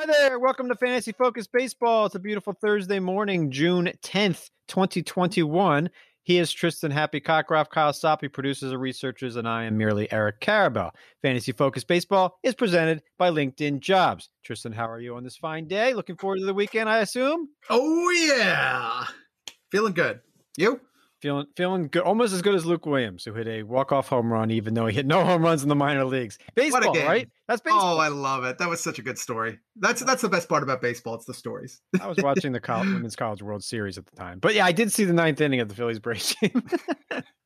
Hi there. Welcome to Fantasy Focus Baseball. It's a beautiful Thursday morning, June 10th, 2021. He is Tristan Happy Cockcroft. Kyle Soppe produces and researchers, and I am merely Eric Karabell. Fantasy Focus Baseball is presented by LinkedIn Jobs. Tristan, how are you on this fine day? Looking forward to the weekend, I assume? Oh, yeah. Feeling good. You? Feeling feeling good, almost as good as Luke Williams, who hit a walk off home run, even though he hit no home runs in the minor leagues. Baseball, right? That's baseball. Oh, I love it. That was such a good story. That's that's the best part about baseball. It's the stories. I was watching the college, Women's College World Series at the time, but yeah, I did see the ninth inning of the Phillies Braves game.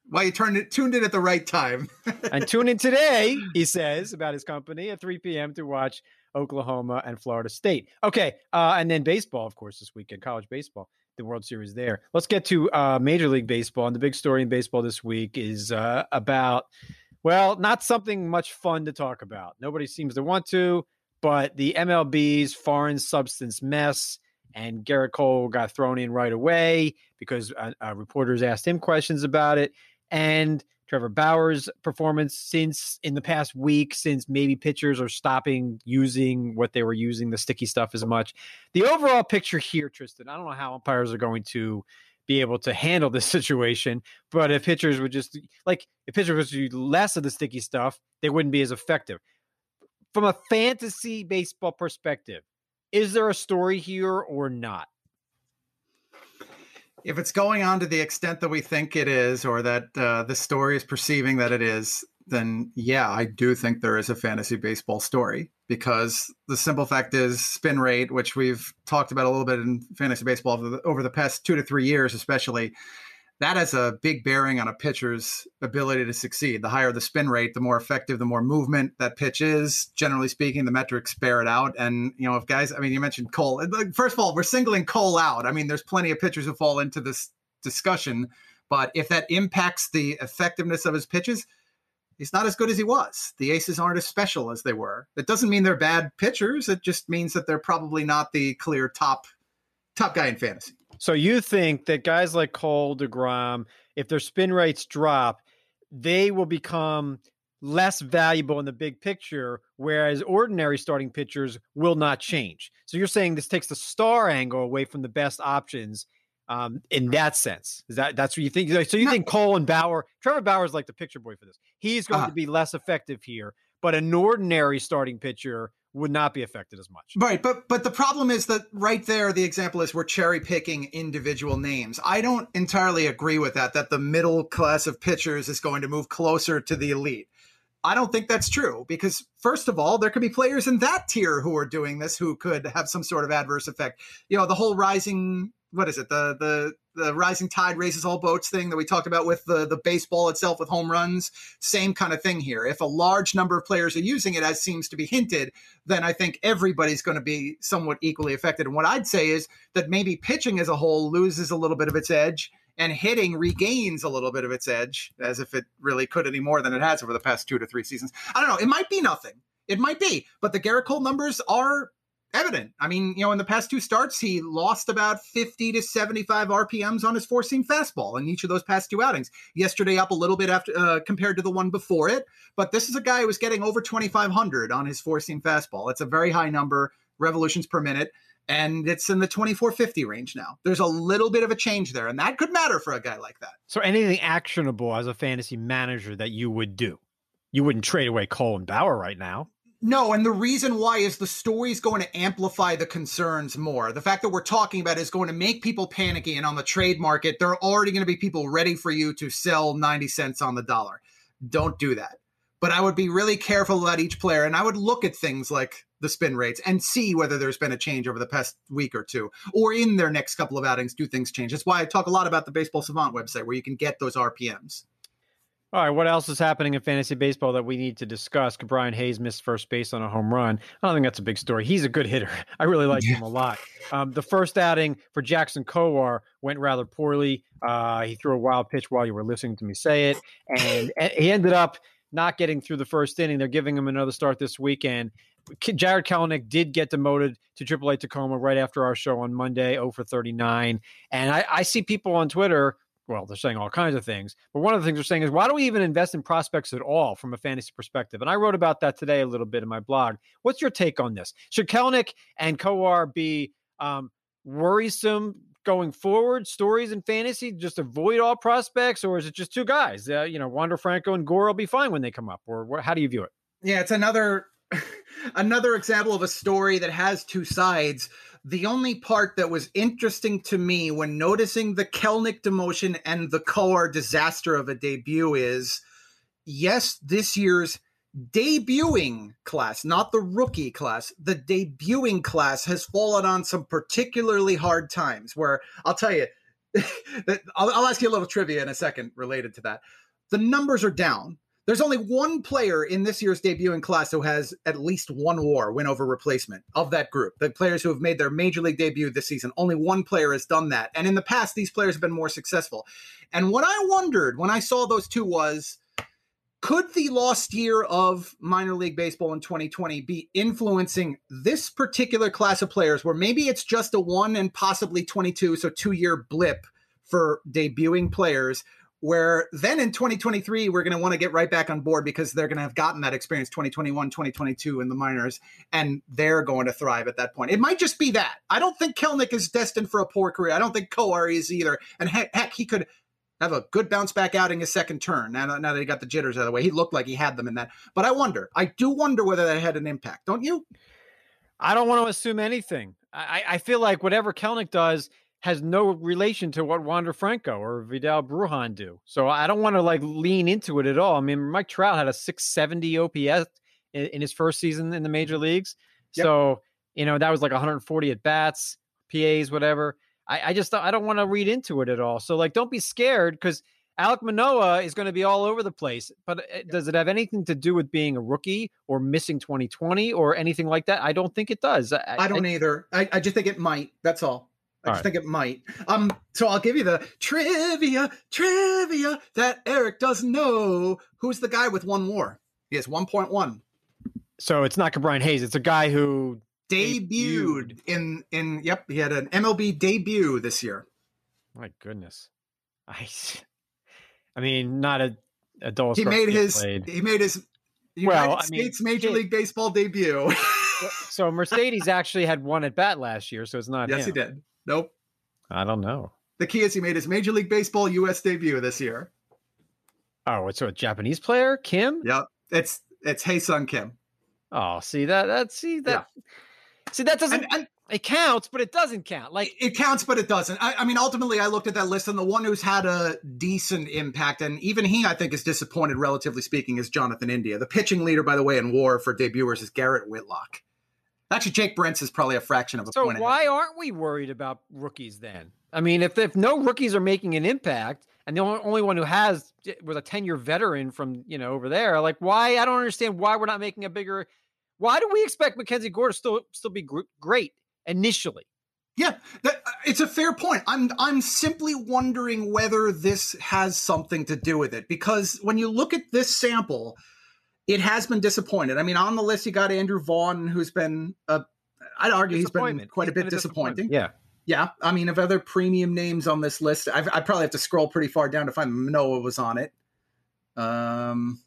well, you turned it, tuned in at the right time. and tune in today, he says about his company at 3 p.m. to watch Oklahoma and Florida State. Okay, uh, and then baseball, of course, this weekend, college baseball the World Series there. Let's get to uh, Major League Baseball. And the big story in baseball this week is uh, about, well, not something much fun to talk about. Nobody seems to want to, but the MLB's foreign substance mess. And Gerrit Cole got thrown in right away because uh, uh reporters asked him questions about it. And Trevor Bauer's performance since in the past week, since maybe pitchers are stopping using what they were using the sticky stuff as much. The overall picture here, Tristan, I don't know how umpires are going to be able to handle this situation, but if pitchers would just like if pitchers would use less of the sticky stuff, they wouldn't be as effective. From a fantasy baseball perspective, is there a story here or not? If it's going on to the extent that we think it is, or that uh, the story is perceiving that it is, then yeah, I do think there is a fantasy baseball story because the simple fact is spin rate, which we've talked about a little bit in fantasy baseball over the, over the past two to three years, especially, that has a big bearing on a pitcher's ability to succeed. The higher the spin rate, the more effective, the more movement that pitch is. Generally speaking, the metrics bear it out. And, you know, if guys, I mean, you mentioned Cole. First of all, we're singling Cole out. I mean, there's plenty of pitchers who fall into this discussion. But if that impacts the effectiveness of his pitches, he's not as good as he was. The aces aren't as special as they were. That doesn't mean they're bad pitchers. It just means that they're probably not the clear top top guy in fantasy. So you think that guys like Cole, DeGrom, if their spin rates drop, they will become less valuable in the big picture, whereas ordinary starting pitchers will not change. So you're saying this takes the star angle away from the best options um, in that sense. Is that that's what you think? So you think Cole and Bauer, Trevor Bauer is like the picture boy for this. He's going uh, to be less effective here, but an ordinary starting pitcher would not be affected as much. Right, but but the problem is that right there the example is we're cherry picking individual names. I don't entirely agree with that that the middle class of pitchers is going to move closer to the elite. I don't think that's true because first of all, there could be players in that tier who are doing this who could have some sort of adverse effect. You know, the whole rising what is it? The the the rising tide raises all boats thing that we talked about with the the baseball itself with home runs. Same kind of thing here. If a large number of players are using it, as seems to be hinted, then I think everybody's going to be somewhat equally affected. And what I'd say is that maybe pitching as a whole loses a little bit of its edge. And hitting regains a little bit of its edge, as if it really could any more than it has over the past two to three seasons. I don't know. It might be nothing. It might be, but the Gerrit Cole numbers are evident. I mean, you know, in the past two starts, he lost about 50 to 75 RPMs on his four seam fastball in each of those past two outings. Yesterday, up a little bit after uh, compared to the one before it, but this is a guy who was getting over 2,500 on his four seam fastball. It's a very high number, revolutions per minute. And it's in the 2450 range now. There's a little bit of a change there, and that could matter for a guy like that. So, anything actionable as a fantasy manager that you would do? You wouldn't trade away Cole and Bauer right now. No, and the reason why is the story's going to amplify the concerns more. The fact that we're talking about is going to make people panicky, and on the trade market, there are already going to be people ready for you to sell 90 cents on the dollar. Don't do that. But I would be really careful about each player, and I would look at things like the spin rates and see whether there's been a change over the past week or two, or in their next couple of outings, do things change. That's why I talk a lot about the Baseball Savant website, where you can get those RPMs. All right, what else is happening in fantasy baseball that we need to discuss? Ke'Bryan Hayes missed first base on a home run. I don't think that's a big story. He's a good hitter. I really like yeah. him a lot. Um, the first outing for Jackson Kowar went rather poorly. Uh, he threw a wild pitch while you were listening to me say it, and he ended up not getting through the first inning. They're giving him another start this weekend. Jarred Kelenic did get demoted to AAA Tacoma right after our show on Monday, 0 for 39. And I, I see people on Twitter well, they're saying all kinds of things. But one of the things they're saying is, why do we even invest in prospects at all from a fantasy perspective? And I wrote about that today a little bit in my blog. What's your take on this? Should Kelenic and Kowar be um, worrisome going forward? Stories in fantasy, just avoid all prospects, or is it just two guys? Uh, you know, Wander Franco and Gore will be fine when they come up. Or how do you view it? Yeah, it's another another example of a story that has two sides. The only part that was interesting to me when noticing the Kelenic demotion and the Kowar disaster of a debut is yes, this year's debuting class, not the rookie class, the debuting class has fallen on some particularly hard times where I'll tell you, I'll, I'll ask you a little trivia in a second related to that. The numbers are down there's only one player in this year's debuting class who has at least one war win over replacement of that group. The players who have made their major league debut this season, only one player has done that. And in the past, these players have been more successful. And what I wondered when I saw those two was could the lost year of minor league baseball in 2020 be influencing this particular class of players where maybe it's just a one and possibly 22, so two year blip for debuting players where then in 2023 we're going to want to get right back on board because they're going to have gotten that experience 2021 2022 in the minors and they're going to thrive at that point. It might just be that. I don't think Kelenic is destined for a poor career. I don't think Kowar is either. And heck, heck he could have a good bounce back outing his second turn now, now that he got the jitters out of the way. He looked like he had them in that. But i wonder i do wonder whether that had an impact. Don't you? I don't want to assume anything. I, I feel like whatever Kelenic does has no relation to what Wander Franco or Vidal Brujan do. So I don't want to like lean into it at all. I mean, Mike Trout had a 670 OPS in, in his first season in the major leagues. Yep. So, you know, that was like 140 at bats, PAs, whatever. I, I just I don't want to read into it at all. So like, don't be scared because Alek Manoah is going to be all over the place. But uh, does it have anything to do with being a rookie or missing 2020 or anything like that? I don't think it does. I, I don't I, either. I, I just think it might. That's all. I just right. think it might. Um, so I'll give you the trivia, trivia that Eric doesn't know. Who's the guy with one war? He has 1.1. So it's not Ke'Bryan Hayes. It's a guy who debuted, debuted in in. Yep, he had an MLB debut this year. My goodness, I. I mean, not a adult. He made his. Played. He made his. United well, I mean, States Major League Baseball debut. so Mercedes actually had one at bat last year, so it's not. Yes, him. he did. Nope. I don't know. The key is he made his Major League Baseball U.S. debut this year. Oh, it's a Japanese player, Kim. Yep, it's it's Ha-Seong Kim. Oh, see that that see that yeah. see that doesn't and, and, it counts, but it doesn't count. Like it counts, but it doesn't. I, I, mean, ultimately, I looked at that list, and the one who's had a decent impact, and even he, I think, is disappointed, relatively speaking, is Jonathan India. The pitching leader, by the way, in WAR for debuters is Garrett Whitlock. Actually, Jake Brentz is probably a fraction of a so point. So why aren't we worried about rookies then? I mean, if if no rookies are making an impact, and the only one who has was a ten year veteran from you know over there, like why? I don't understand why we're not making a bigger. Why do we expect Mackenzie Gore to still still be great initially? Yeah, that, uh, it's a fair point. I'm I'm simply wondering whether this has something to do with it because when you look at this sample, it has been disappointed. I mean, on the list you got Andrew Vaughn, who's been a, I'd argue he's been quite he's a bit disappointing. Yeah. Yeah, I mean, of other premium names on this list, I've, I probably have to scroll pretty far down to find Manoah was on it. Um,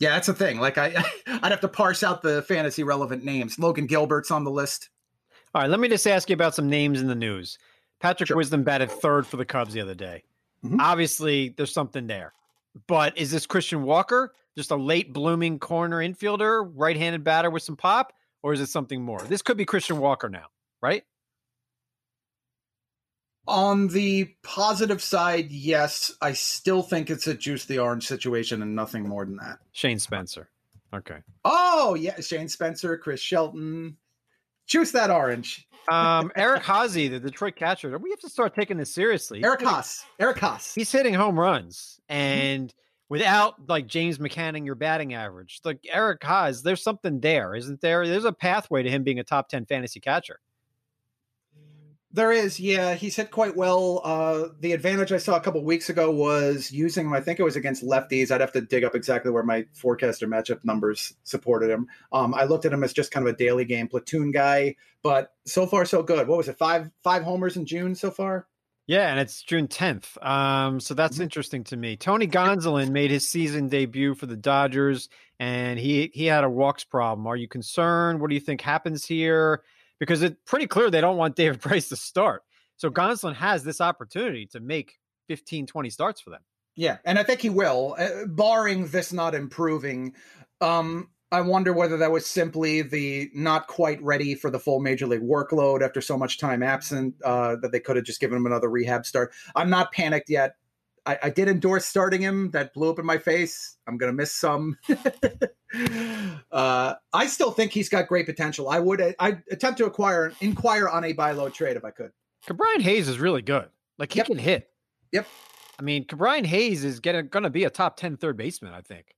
yeah, that's the thing. Like, I, I'd have to parse out the fantasy relevant names. Logan Gilbert's on the list. All right, let me just ask you about some names in the news. Patrick sure. Wisdom batted third for the Cubs the other day. Mm-hmm. Obviously, there's something there. But is this Christian Walker? just a late blooming corner infielder, right handed batter with some pop, or is it something more? This could be Christian Walker now, right? On the positive side, yes, I still think it's a juice the orange situation and nothing more than that. Shane Spencer. Okay. Oh, yeah. Shane Spencer, Chris Shelton. Juice that orange. Um, Eric Haase, the Detroit catcher. We have to start taking this seriously. Eric Haase. Eric Haase. He's hitting home runs. Mm-hmm. And mm-hmm without like James McCann your batting average. Like Eric Haase, there's something there, isn't there? There's a pathway to him being a top 10 fantasy catcher. There is, yeah. He's hit quite well. Uh, the advantage I saw a couple weeks ago was using him. I think it was against lefties. I'd have to dig up exactly where my forecaster matchup numbers supported him. Um, I looked at him as just kind of a daily game platoon guy, but so far so good. What was it? Five five homers in June so far. Yeah, and it's June 10th. Um, so that's mm-hmm. interesting to me. Tony Gonsolin made his season debut for the Dodgers, and he he had a walks problem. Are you concerned? What do you think happens here? Because it's pretty clear they don't want David Price to start. So Gonsolin has this opportunity to make 15, 20 starts for them. Yeah, and I think he will, uh, barring this not improving. Um, I wonder whether that was simply the not quite ready for the full major league workload after so much time absent uh, that they could have just given him another rehab start. I'm not panicked yet. I, I did endorse starting him. That blew up in my face. I'm gonna miss some. uh, I still think he's got great potential. I would I attempt to acquire inquire on a buy low trade if I could. Ke'Bryan Hayes is really good. Like he yep. can hit. Yep. I mean, Ke'Bryan Hayes is getting going to be a top 10 third baseman, I think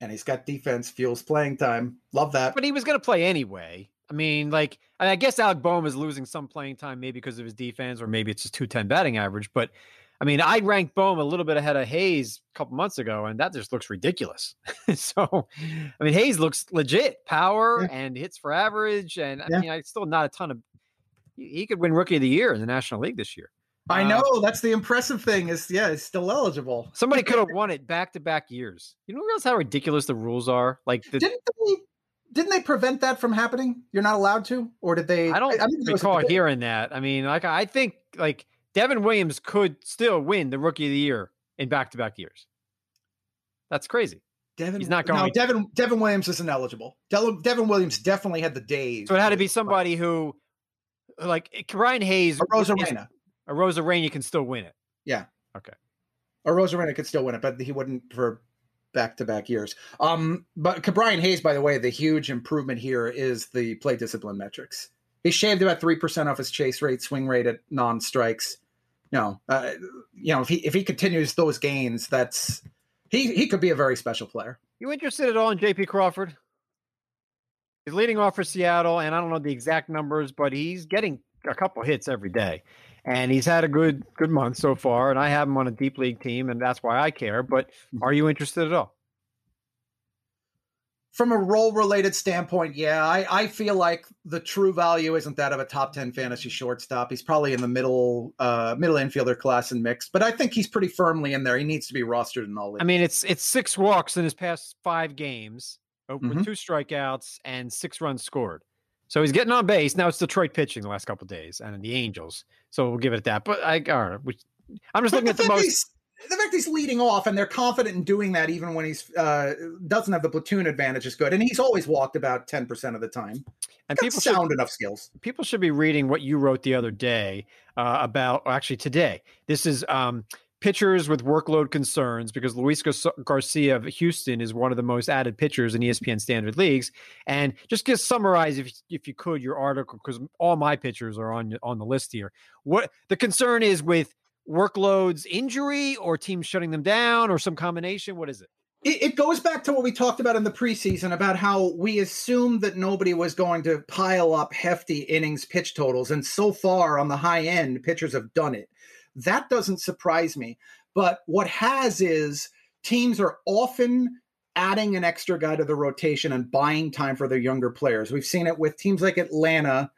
and he's got defense fuels playing time. Love that. But he was going to play anyway. I mean, like, I guess Alec Bohm is losing some playing time, maybe because of his defense, or maybe it's just 210 batting average. But I mean, I ranked Bohm a little bit ahead of Hayes a couple months ago, and that just looks ridiculous. so, I mean, Hayes looks legit power yeah. and hits for average. And I yeah. mean, I still not a ton of, he could win rookie of the year in the National League this year. I know um, that's the impressive thing is yeah, he's still eligible. Somebody could have won it back to back years. You don't realize how ridiculous the rules are. Like, the, didn't they? Didn't they prevent that from happening? You're not allowed to, or did they? I don't I, I recall hearing that. I mean, like, I think like Devin Williams could still win the Rookie of the Year in back to back years. That's crazy. Devin, he's not going. No, Devin Devin Williams isn't eligible. Devin Williams definitely had the days. So it had to be somebody who, like Ryan Hayes, Arozarena Arozarena can still win it. Yeah. Okay. rosa Arozarena could still win it, but he wouldn't for back to back years. Um, but Ke'Bryan Hayes, by the way, the huge improvement here is the play discipline metrics. He shaved about three percent off his chase rate, swing rate at non strikes. You know, uh, you know, if he if he continues those gains, that's he he could be a very special player. You interested at all in J.P. Crawford? He's leading off for Seattle, and I don't know the exact numbers, but he's getting a couple hits every day and he's had a good good month so far. And I have him on a deep league team, and that's why I care. But mm-hmm. are you interested at all? From a role related standpoint, yeah, I, I feel like the true value isn't that of a top ten fantasy shortstop. He's probably in the middle uh, middle infielder class and mixed, but I think he's pretty firmly in there. He needs to be rostered in all leagues. I mean, it's it's six walks in his past five games with mm-hmm. two strikeouts and six runs scored. So he's getting on base. Now it's Detroit pitching the last couple days and the Angels. So we'll give it that. But I, all right, we, I'm just but looking at the most. The fact he's leading off and they're confident in doing that, even when he's uh, doesn't have the platoon advantage, is good. And he's always walked about ten percent of the time. And people sound should, enough skills. People should be reading what you wrote the other day uh, about. Actually, today. This is um, pitchers with workload concerns because Luis Garcia of Houston is one of the most added pitchers in ESPN standard leagues. And just to summarize, if if you could, your article because all my pitchers are on on the list here. What the concern is with workloads, injury, or teams shutting them down, or some combination. What is it? It, goes back to what we talked about in the preseason about how we assumed that nobody was going to pile up hefty innings pitch totals. And so far on the high end, pitchers have done it. That doesn't surprise me. But what has is teams are often adding an extra guy to the rotation and buying time for their younger players. We've seen it with teams like Atlanta.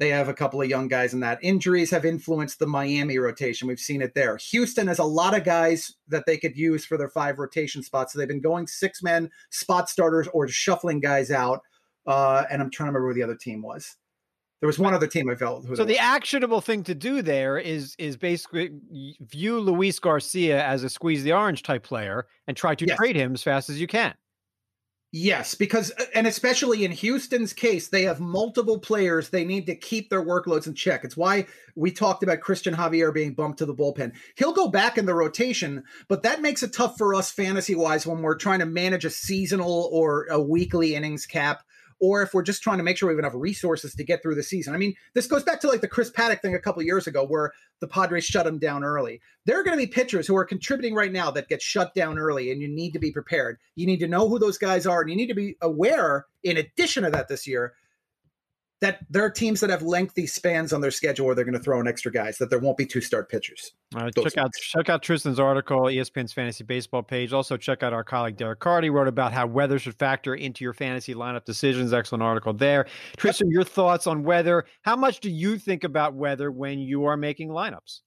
They have a couple of young guys in that. Injuries have influenced the Miami rotation. We've seen it there. Houston has a lot of guys that they could use for their five rotation spots. So they've been going six men spot starters or shuffling guys out. Uh, and I'm trying to remember who the other team was. There was one other team I felt. So the actionable thing to do there is is basically view Luis Garcia as a squeeze the orange type player and try to yes. trade him as fast as you can. Yes, because uh, and especially in Houston's case, they have multiple players. They need to keep their workloads in check. It's why we talked about Cristian Javier being bumped to the bullpen. He'll go back in the rotation, but that makes it tough for us fantasy wise when we're trying to manage a seasonal or a weekly innings cap or if we're just trying to make sure we have enough resources to get through the season. I mean, this goes back to like the Chris Paddack thing a couple years ago where the Padres shut him down early. There are going to be pitchers who are contributing right now that get shut down early, and you need to be prepared. You need to know who those guys are, and you need to be aware, in addition to that, this year, that there are teams that have lengthy spans on their schedule where they're going to throw in extra guys. That there won't be two start pitchers. All right, check out check out Tristan's article, ESPN's fantasy baseball page. Also, check out our colleague Derek Carty wrote about how weather should factor into your fantasy lineup decisions. Excellent article there. Tristan, your thoughts on weather? How much do you think about weather when you are making lineups?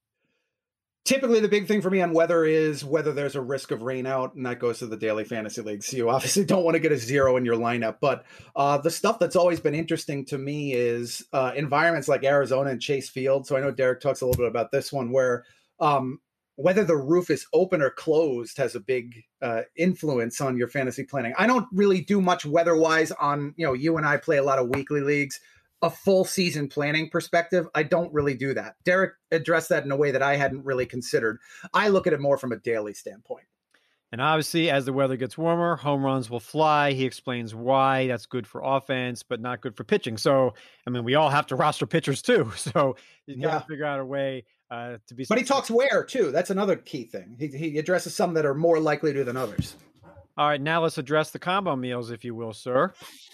Typically the big thing for me on weather is whether there's a risk of rain out and that goes to the daily fantasy league. So you obviously don't want to get a zero in your lineup. But uh, the stuff that's always been interesting to me is uh, environments like arizona and chase field. So i know derek talks a little bit about this one where um, whether the roof is open or closed has a big uh, influence on your fantasy planning. I don't really do much weather wise on you know you and i play a lot of weekly leagues a full season planning perspective, I don't really do that. Derek addressed that in a way that I hadn't really considered. I look at it more from a daily standpoint. And obviously, as the weather gets warmer, home runs will fly. He explains why that's good for offense, but not good for pitching. So, I mean, we all have to roster pitchers too. So you got to yeah. figure out a way uh, to be. But he talks where too. That's another key thing. He, he addresses some that are more likely to do than others. All right, now let's address the combo meals, if you will, sir.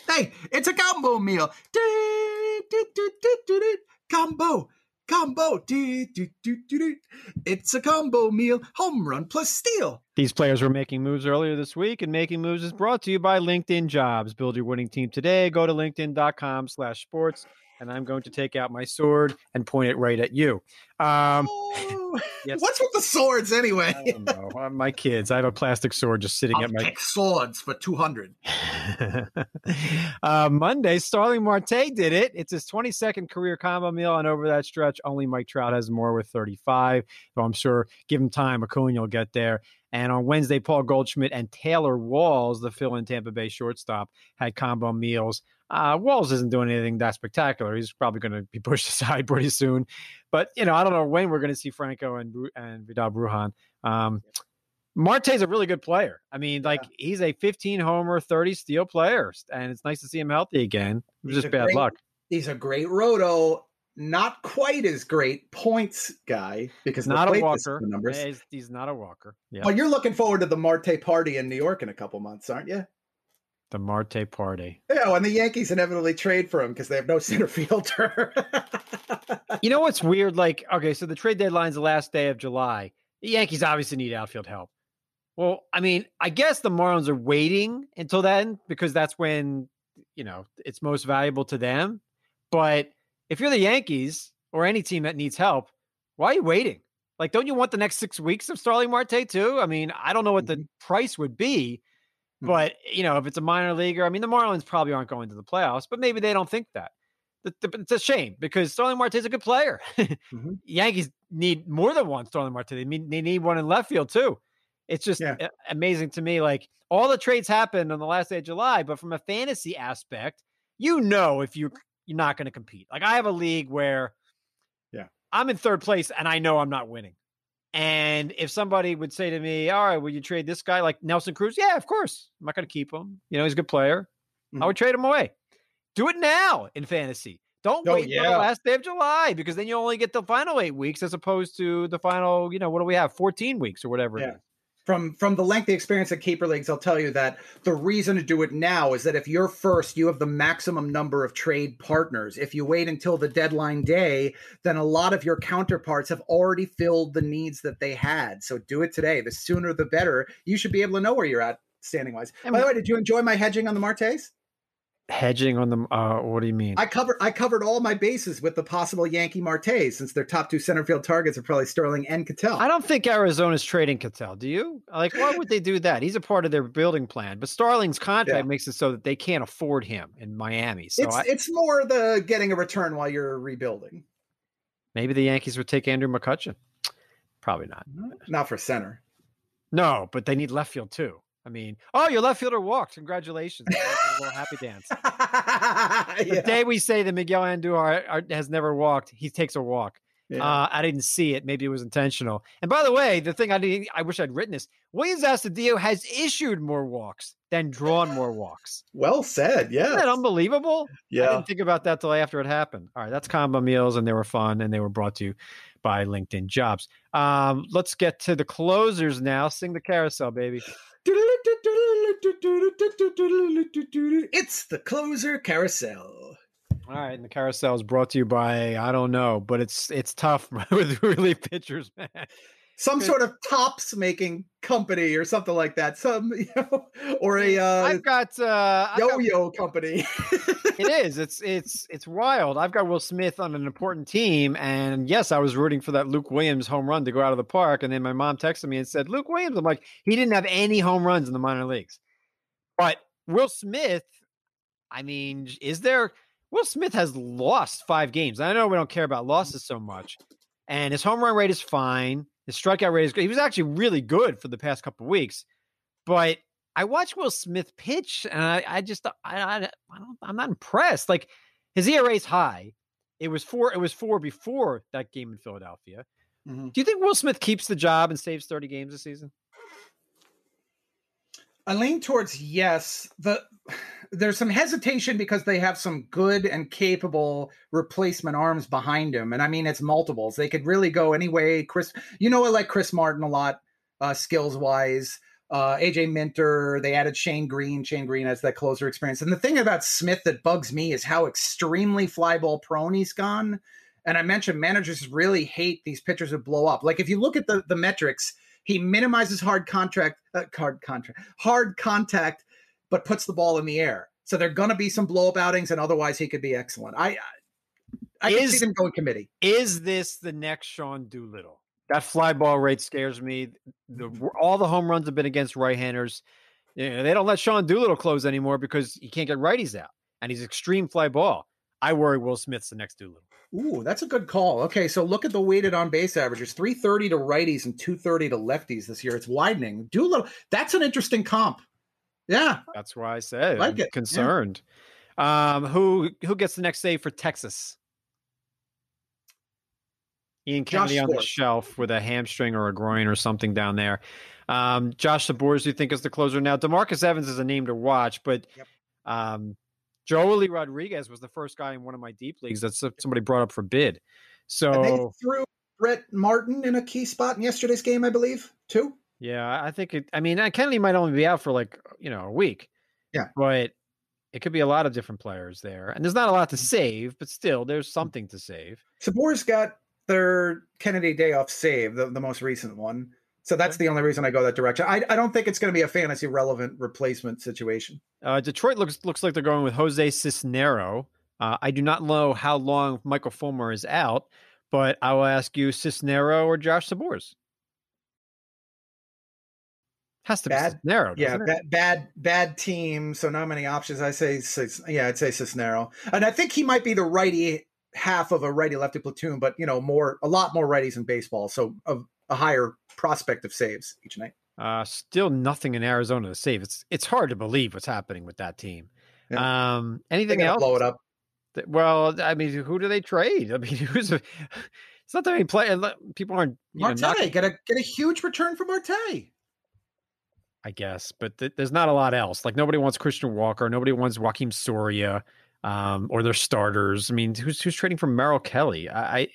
Hey, it's a combo meal. Combo, combo. It's a combo meal. Home run plus steal. These players were making moves earlier this week, and making moves is brought to you by LinkedIn Jobs. Build your winning team today. Go to linkedin.com/sports and I'm going to take out my sword and point it right at you. Um, oh, yes. What's with the swords anyway? I don't know. Uh, my kids. I have a plastic sword just sitting I'll at my swords for two hundred. uh, Monday, Starling Marte did it. It's his 22nd career combo meal, and over that stretch, only Mike Trout has more with 35. So I'm sure, give him time, Acuna will get there. And on Wednesday, Paul Goldschmidt and Taylor Walls, the fill in Tampa Bay shortstop, had combo meals. Uh, Walls isn't doing anything that spectacular. He's probably going to be pushed aside pretty soon. But, you know, I don't know when we're going to see Franco and, and Vidal Brujan. Um, Marte's a really good player. I mean, like yeah. he's a 15 homer, 30 steal player, and it's nice to see him healthy again. It was he's just bad great, luck. He's a great roto, not quite as great points guy because not a walker. Numbers. He's, he's, not a walker. Yeah. Well, you're looking forward to the Marte party in New York in a couple months, aren't you? The Marte party. Yeah, and the Yankees inevitably trade for him because they have no center fielder. you know what's weird? Like, okay, so the trade deadline's the last day of July. The Yankees obviously need outfield help. Well, I mean, I guess the Marlins are waiting until then because that's when, you know, it's most valuable to them. But if you're the Yankees or any team that needs help, why are you waiting? Like, don't you want the next six weeks of Starling Marte too? I mean, I don't know what the mm-hmm. price would be, mm-hmm. but you know, if it's a minor leaguer, I mean, the Marlins probably aren't going to the playoffs, but maybe they don't think that. It's a shame because Starling Marte is a good player. mm-hmm. Yankees need more than one Starling Marte. They need, they need one in left field too. It's just yeah. amazing to me. Like all the trades happened on the last day of July, but from a fantasy aspect, you know if you you're not going to compete. Like I have a league where yeah, I'm in third place and I know I'm not winning. And if somebody would say to me, "All right, will you trade this guy like Nelson Cruz?" Yeah, of course. I'm not going to keep him. You know, he's a good player. Mm-hmm. I would trade him away. Do it now in fantasy. Don't oh, wait yeah. the last day of July because then you only get the final eight weeks as opposed to the final, you know, what do we have? 14 weeks or whatever yeah from from the lengthy experience at keeper leagues, I'll tell you that the reason to do it now is that if you're first, you have the maximum number of trade partners. If you wait until the deadline day, then a lot of your counterparts have already filled the needs that they had. So do it today. The sooner the better. You should be able to know where you're at standing wise. By the way, did you enjoy my hedging on the Martes? Hedging on the uh, what do you mean? I covered i covered all my bases with the possible yankee marte since their top two center field targets are probably Starling and ketel i don't think arizona's trading ketel do you? Like why would they do that? He's a part of their building plan but starling's contract yeah. makes it so that they can't afford him in miami so it's, I, it's more the getting a return while you're rebuilding. Maybe the yankees would take andrew mccutchen probably not. Not for center. No but they need left field too I mean, oh, your left fielder walked. Congratulations. a little happy dance. yeah. The day we say that Miguel Andujar has never walked, he takes a walk. Yeah. Uh, I didn't see it. Maybe it was intentional. And by the way, the thing I didn't, I wish I'd written this. Willians Astudillo has issued more walks than drawn more walks. Well said. Yeah. Isn't that unbelievable? Yeah. I didn't think about that till after it happened. All right. That's combo meals and they were fun and they were brought to you by LinkedIn jobs. Um, let's get to the closers now. Sing the carousel, baby. It's the closer carousel. All right, and the carousel is brought to you by I don't know, but it's it's tough with relief pitchers, man. Some sort of tops making company or something like that. Some, you know, or a uh, I've got uh, got- yo-yo company. it is. It's it's it's wild. I've got Will Smith on an important team, and yes, I was rooting for that Luke Williams home run to go out of the park. And then my mom texted me and said, "Luke Williams." I'm like, he didn't have any home runs in the minor leagues, but Will Smith. I mean, is there? Will Smith has lost five games. I know we don't care about losses so much, and his home run rate is fine. His strikeout rate is good. He was actually really good for the past couple of weeks, but I watched Will Smith pitch, and I, I just I, I, I don't I'm not impressed. Like his ERA is high. It was four. It was four before that game in Philadelphia. Mhm. Do you think Will Smith keeps the job and saves 30 games this season? I lean towards yes. The there's some hesitation because they have some good and capable replacement arms behind him, and I mean it's multiples. They could really go any way. Chris, you know, I like Chris Martin a lot, uh, skills wise. Uh, AJ Minter, they added Shane Greene. Shane Greene has that closer experience. And the thing about Smith that bugs me is how extremely flyball prone he's gone. And I mentioned managers really hate these pitchers who blow up. Like if you look at the the metrics, he minimizes hard contract, uh, hard contract, hard contact, but puts the ball in the air. So there are going to be some blow up outings, and otherwise he could be excellent. I, I, Is- see them going committee. Is this the next Sean Doolittle? That fly ball rate scares me. The, all the home runs have been against right-handers. You know, they don't let Sean Doolittle close anymore because he can't get righties out, and he's extreme fly ball. I worry Will Smith's the next Doolittle. Ooh, that's a good call. Okay, so look at the weighted on base averages: three thirty to righties and two thirty to lefties this year. It's widening. Doolittle. That's an interesting comp. Yeah, That's why I said Like I'm it, yeah. concerned. Um, who who gets the next save for Texas? Ian Josh Kennedy on the shelf with a hamstring or a groin or something down there. Um, Josh Sborz, you think is the closer now? Demarcus Evans is a name to watch, but Yep. um, Joely Rodriguez was the first guy in one of my deep leagues that some- somebody brought up for bid. and So they threw Brett Martin in a key spot in yesterday's game, I believe. Too. Yeah, I think it. I mean, uh, Kennedy might only be out for like you know a week. Yeah. but it could be a lot of different players there, and there's not a lot to save, but still, there's something to save. Sborz's got their Kennedy day off save, the, the most recent one. So that's the only reason I go that direction. I, I don't think it's going to be a fantasy relevant replacement situation. Uh, Detroit looks looks like they're going with Jose Cisnero. Uh, I do not know how long Michael Fulmer is out, but I will ask you, Cisnero or Josh Sborz. Has to Bad- be Cisnero. Yeah, bad, bad, bad team. So not many options. I say, yeah, I'd say Cisnero, and I think he might be the righty half of a righty lefty platoon, but you know, more a lot more righties in baseball, so a, a higher prospect of saves each night. Uh, still nothing in Arizona to save. It's it's hard to believe what's happening with that team. Um, anything else? blow it up. Well, I mean, who do they trade? I mean, who's a, it's not that many play. People aren't, you know, Marte, not, get a get a huge return for Marte. I guess, but th- there's not a lot else. Like nobody wants Christian Walker, nobody wants Joaquin Soria, um, or their starters. I mean, who's who's trading for Merrill Kelly? I, I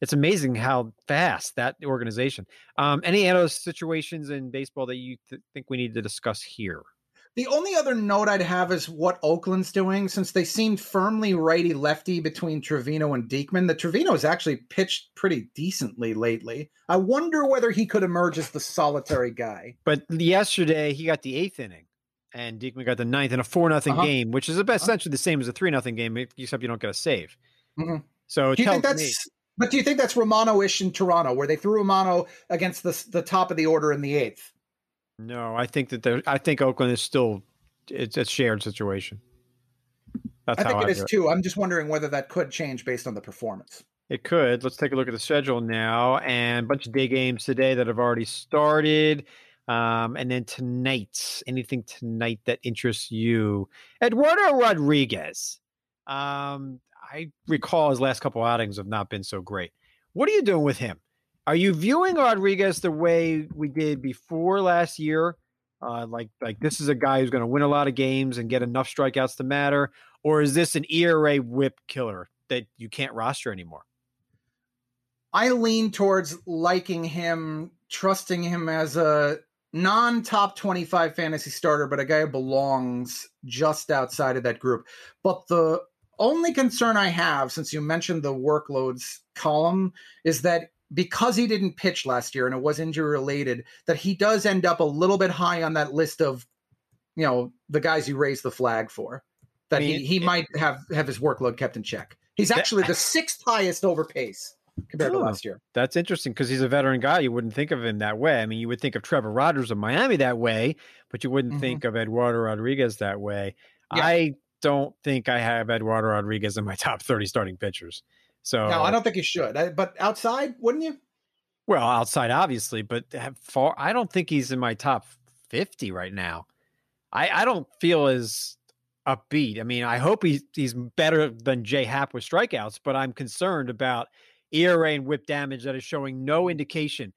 it's amazing how fast that organization. Um, any other situations in baseball that you th- think we need to discuss here? The only other note I'd have is what Oakland's doing, since they seemed firmly righty lefty between Trivino and Diekman. The Trivino has actually pitched pretty decently lately. I wonder whether he could emerge as the solitary guy. But yesterday he got the eighth inning, and Diekman got the ninth in a four nothing Uh-huh. game, which is about essentially the same as a three nothing game, except you don't get a save. Mhm. So Do you think that's? me But do you think that's Romano-ish in Toronto, where they threw Romano against the the top of the order in the eighth? No. I think that there. I think Oakland is still it's a shared situation. That's I think it I is do too. I'm just wondering whether that could change based on the performance. It could. Let's take a look at the schedule now, and a bunch of day games today that have already started. Um, and then tonight, anything tonight that interests you? Eduardo Rodriguez. Um, I recall his last couple outings have not been so great. What are you doing with him? Are you viewing Rodriguez the way we did before last year? Uh, like, like this is a guy who's going to win a lot of games and get enough strikeouts to matter, or is this an ERA whip killer that you can't roster anymore? I lean towards liking him, trusting him as a non top 25 fantasy starter, but a guy who belongs just outside of that group. But the only concern I have, since you mentioned the workloads column, is that because he didn't pitch last year and it was injury related, that he does end up a little bit high on that list of, you know, the guys you raised the flag for. That I mean, he, he might have have his workload kept in check. He's actually the sixth highest over pace compared to Oh. last year. That's interesting because he's a veteran guy. You wouldn't think of him that way. I mean, you would think of Trevor Rogers of Miami that way, but you wouldn't Mhm. think of Eduardo Rodriguez that way. Yeah. I don't think I have Eduardo Rodriguez in my top 30 starting pitchers. So, No, I don't think you should. I, but outside, wouldn't you? well, outside obviously, but have far, I don't think he's in my top 50 right now. I, I don't feel as upbeat. I mean, I hope he's, he's better than Jay Happ with strikeouts, but I'm concerned about ERA and whip damage that is showing no indication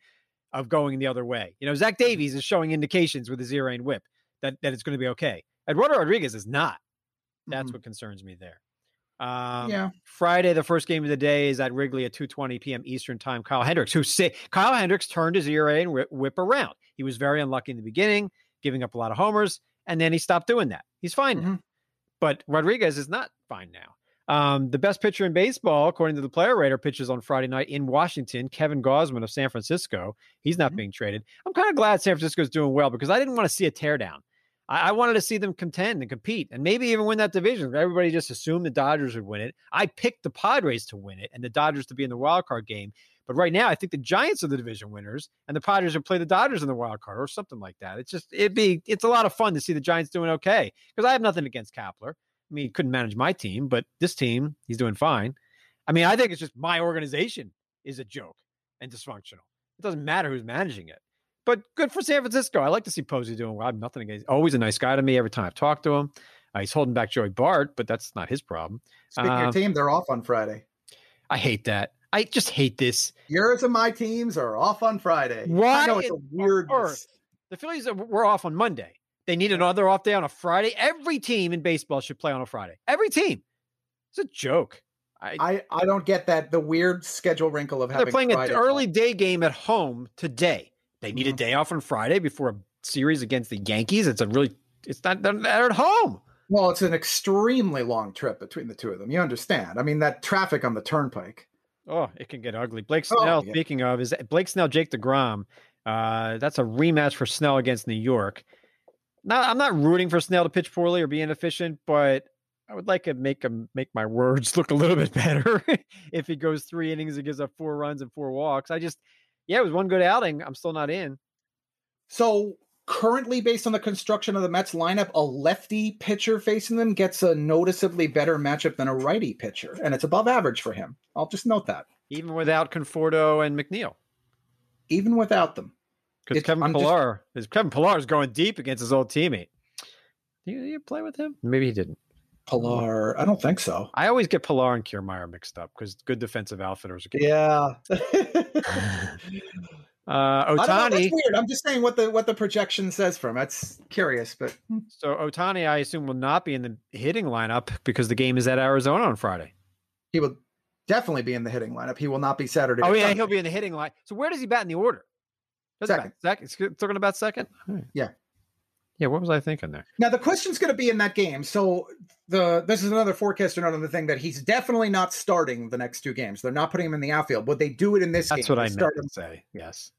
of going the other way. You know, Zach Davies is showing indications with his ERA and whip that, that it's going to be okay. Eduardo Rodriguez is not. That's Mhm. what concerns me there. Um, yeah. Friday, the first game of the day is at Wrigley at 2:20 p.m. Eastern Time. Kyle Hendricks, who say Kyle Hendricks turned his ERA and whip, whip around. He was very unlucky in the beginning, giving up a lot of homers, and then he stopped doing that. He's fine now. Mhm. But Rodriguez is not fine now. Um, the best pitcher in baseball, according to the player rater, pitches on Friday night in Washington. Kevin Gausman of San Francisco. He's not Mhm. being traded. I'm kind of glad San Francisco's doing well because I didn't want to see a teardown. I, I wanted to see them contend and compete and maybe even win that division. Everybody just assumed the Dodgers would win it. I picked the Padres to win it and the Dodgers to be in the wild card game. But right now, I think the Giants are the division winners, and the Padres would play the Dodgers in the wild card or something like that. It's just it'd be it's a lot of fun to see the Giants doing okay because I have nothing against Kapler. I mean, he couldn't manage my team, but this team, he's doing fine. I mean, I think it's just my organization is a joke and dysfunctional. It doesn't matter who's managing it. But good for San Francisco. I like to see Posey doing well. I have nothing against. Always a nice guy to me. Every time I've talked to him, uh, he's holding back Joey Bart, but that's not his problem. Speaking of Um, your team, they're off on Friday. I hate that. I just hate this. Yours and my teams are off on Friday. Why I know it's a weird. The Phillies are- were off on Monday. They need another off day on a Friday. Every team in baseball should play on a Friday. Every team. It's a joke. I, I, I don't get that the weird schedule wrinkle of they're having playing an early off. day game at home today. They need a Mhm. day off on Friday before a series against the Yankees. It's a really, it's not, they're, they're at home. Well, it's an extremely long trip between the two of them. You understand? I mean, that traffic on the turnpike. Oh, it can get ugly. Blake Oh, Snell, yeah. speaking of, is Blake Snell, Jake DeGrom. Uh, that's a rematch for Snell against New York. Now, I'm not rooting for Snell to pitch poorly or be inefficient, but I would like to make him make my words look a little bit better if he goes three innings and gives up four runs and four walks. I just, yeah, it was one good outing. I'm still not in. So currently, based on the construction of the Mets lineup, a lefty pitcher facing them gets a noticeably better matchup than a righty pitcher, and it's above average for him. I'll just note that, even without Conforto and McNeil. even without them. Because Kevin I'm just- Pillar is Kevin Pillar is going deep against his old teammate. Do you, do you play with him? Maybe he didn't. Pillar, I don't think so. I always get Pillar and Kiermaier mixed up because good defensive outfitters. Yeah. Uh, Ohtani. That's weird. I'm just saying what the what the projection says for him. That's curious, but hmm. So Ohtani, I assume, will not be in the hitting lineup because the game is at Arizona on Friday. he will definitely be in the hitting lineup. He will not be Saturday. Oh yeah, Sunday. he'll be in the hitting line. So where does he bat in the order? Does he bat Second. Second. It's still bat second. Right. Yeah. Yeah. What was I thinking there? Now the question's going to be in that game. So the this is another forecaster note on the thing that he's definitely not starting the next two games. They're not putting him in the outfield. Would they do it in this That's game? what I They meant start to say. Yes.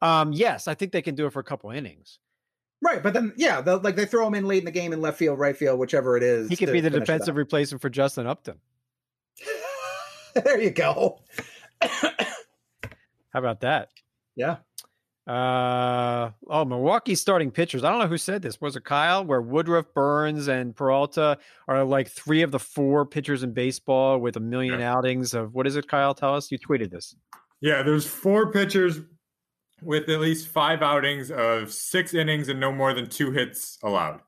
Um. Yes, I think they can do it for a couple innings. Right, but then yeah, they'll- like they throw him in late in the game in left field, right field, whichever it is. He could be the defensive replacement for Justin Upton. there you go. How about that? yeah. Uh oh, Milwaukee's starting pitchers. I don't know who said this. Was it Kyle? Where Woodruff, Burnes, and Peralta are like three of the four pitchers in baseball with a million outings of what is it, Kyle? Tell us. You tweeted this. Yeah, there's four pitchers with at least five outings of six innings and no more than two hits allowed.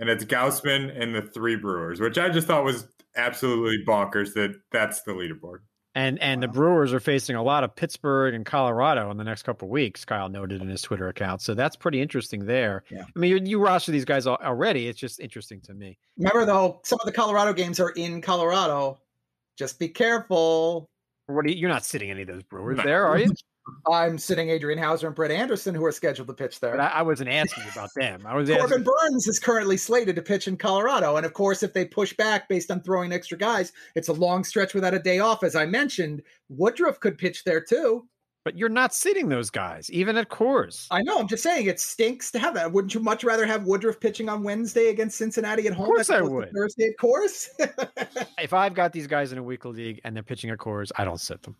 And it's Gausman and the three Brewers, which I just thought was absolutely bonkers that that's the leaderboard. And and the Brewers are facing a lot of Pittsburgh and Colorado in the next couple of weeks. Kyle noted in his Twitter account, so that's pretty interesting there. Yeah. I mean, you, you roster these guys already. It's just interesting to me. Remember though, some of the Colorado games are in Colorado. Just be careful. What do you, you're not sitting any of those Brewers No. there, are you? I'm sitting Adrian Houser and Brett Anderson, who are scheduled to pitch there. But I, I wasn't asking about them. I was Corbin asking. Burnes is currently slated to pitch in Colorado. And of course, if they push back based on throwing extra guys, it's a long stretch without a day off. As I mentioned, Woodruff could pitch there too. But you're not sitting those guys, even at Coors. I know. I'm just saying it stinks to have that. Wouldn't you much rather have Woodruff pitching on Wednesday against Cincinnati at home? Of course I would. Thursday at Coors. if I've got these guys in a weekly league and they're pitching at Coors, I don't sit them.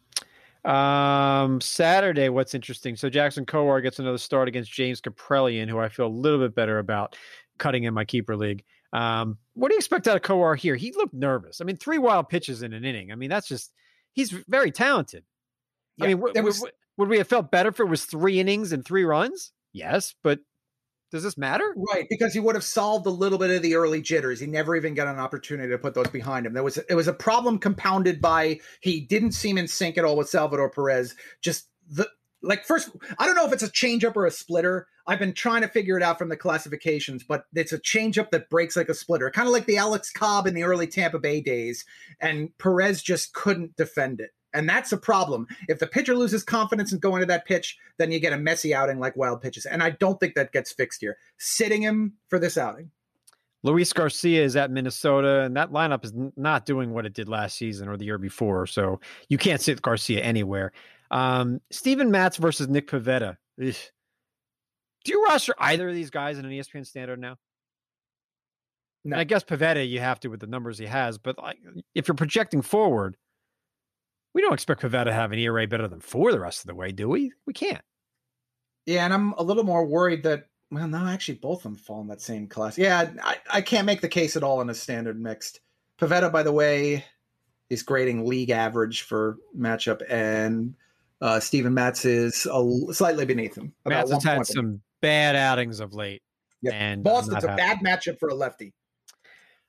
Um, Saturday, what's interesting? So Jackson Kowar gets another start against James Kaprielian, who I feel a little bit better about cutting in my keeper league. Um, what do you expect out of Kowar here? He looked nervous. I mean, three wild pitches in an inning. I mean, that's just he's very talented. I mean, w- was- w- would we have felt better if it was three innings and three runs? Yes, but does this matter? Right, because he would have solved a little bit of the early jitters. He never even got an opportunity to put those behind him. There was it was a problem compounded by he didn't seem in sync at all with Salvador Perez. Just the like first, I don't know if it's a changeup or a splitter. I've been trying to figure it out from the classifications, but it's a changeup that breaks like a splitter, kind of like the Alex Cobb in the early Tampa Bay days. And Perez just couldn't defend it. And that's a problem. If the pitcher loses confidence in going to that pitch, then you get a messy outing like wild pitches. And I don't think that gets fixed here. Sitting him for this outing. Luis Garcia is at Minnesota, and that lineup is not doing what it did last season or the year before. So you can't sit Garcia anywhere. Um, Steven Matz versus Nick Pivetta. Ugh. Do you roster either of these guys in an ESPN standard now? No. And I guess Pivetta, you have to with the numbers he has, but like, if you're projecting forward, we don't expect Pivetta to have an ERA better than four the rest of the way, do we? We can't. Yeah, and I'm a little more worried that well, no, actually both of them fall in that same class. Yeah, I, I can't make the case at all in a standard mixed. Pivetta, by the way, is grading league average for matchup, and uh, Steven Matz is a, slightly beneath him. Matz has had some bad outings of late. Yep. And Boston's a happy. bad matchup for a lefty.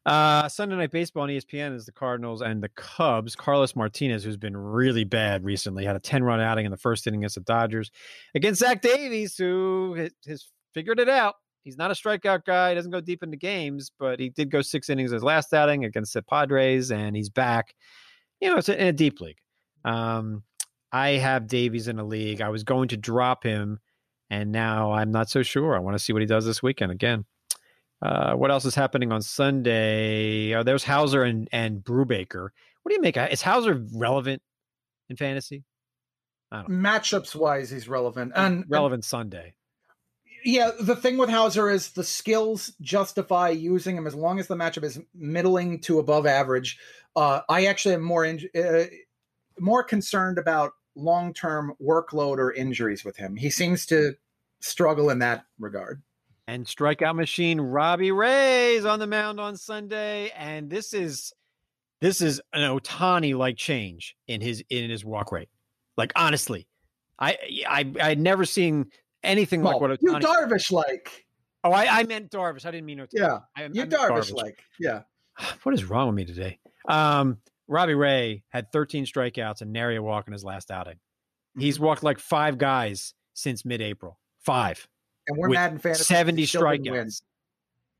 Uh, Sunday Night Baseball on ESPN is the Cardinals and the Cubs. Carlos Martinez, who's been really bad recently, had a 10 run outing in the first inning against the Dodgers. Against Zach Davies, who has figured it out. He's not a strikeout guy. He doesn't go deep into games, but he did go six innings his last outing against the Padres, and he's back. You know, it's a, in a deep league. Um, I have Davies in a league. I was going to drop him, and now I'm not so sure. I want to see what he does this weekend again. Uh, what else is happening on Sunday? Uh, there's Houser and and Brubaker. What do you make? Is Houser relevant in fantasy? Matchups wise, he's relevant. And relevant Sunday. yeah, the thing with Houser is the skills justify using him as long as the matchup is middling to above average. Uh, I actually am more in, uh, more concerned about long term workload or injuries with him. He seems to struggle in that regard. And strikeout machine Robbie Ray's on the mound on Sunday, and this is this is an Ohtani like change in his in his walk rate. Like honestly, I I I had never seen anything like Well, what you Darvish like, oh, I, I meant Darvish. I didn't mean Ohtani. yeah, I, you Darvish like, yeah. what is wrong with me today? Um, Robbie Ray had 13 strikeouts and nary a walk in his last outing. He's walked like five guys since mid-April. Five. And we're with mad in fantasy. 70 Still didn't strikeouts.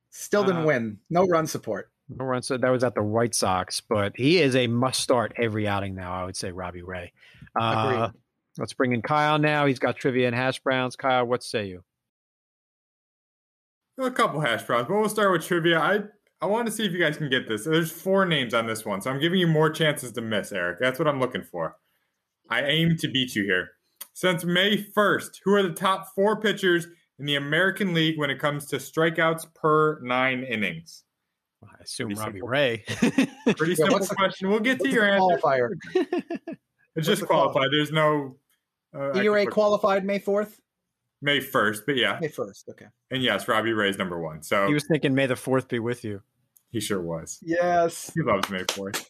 Still didn't Uh, win. No run support. No run, so that was at the White Sox, but he is a must start every outing now. I would say Robbie Ray. Uh, Agreed. let's bring in Kyle now. He's got trivia and hash browns. Kyle, what say you? A couple hash browns, but we'll start with trivia. I I want to see if you guys can get this. There's four names on this one, so I'm giving you more chances to miss, Eric. That's what I'm looking for. I aim to beat you here. Since May 1st, who are the top four pitchers in the American League when it comes to strikeouts per nine innings? I assume Pretty Robbie simple. Ray. Pretty Yeah, simple what's the- question. We'll get to your the answer. qualifier? It's just the qualifier? qualified. There's no. Uh, I ERA qualified May 4th? May 1st, but yeah. May 1st. Okay. And yes, Robbie Ray's number one. So he was thinking, "May the fourth be with you." he sure was. Yes. He loves May 4th.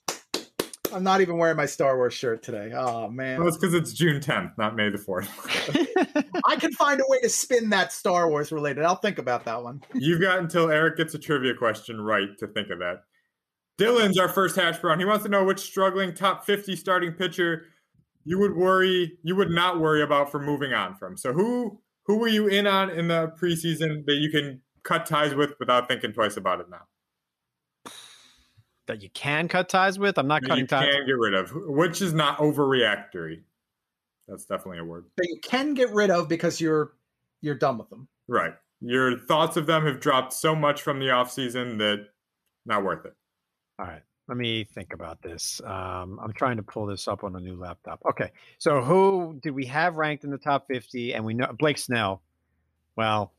I'm not even wearing my Star Wars shirt today. Oh man. Well, it's because it's June 10th, not May the 4th. I can find a way to spin that Star Wars related. I'll think about that one. You've got until Eric gets a trivia question right to think of that. Dylan's our first hash brown. He wants to know which struggling top 50 starting pitcher you would worry, you would not worry about for moving on from. So who who were you in on in the preseason that you can cut ties with without thinking twice about it now? That you can cut ties with. I'm not That cutting you ties. You can get rid of, which is not overreactory. That's definitely a word. But you can get rid of because you're you're done with them. Right. Your thoughts of them have dropped so much from the offseason that not worth it. All right. Let me think about this. Um, I'm trying to pull this up on a new laptop. Okay. So who did we have ranked in the top 50? And we know Blake Snell. Well,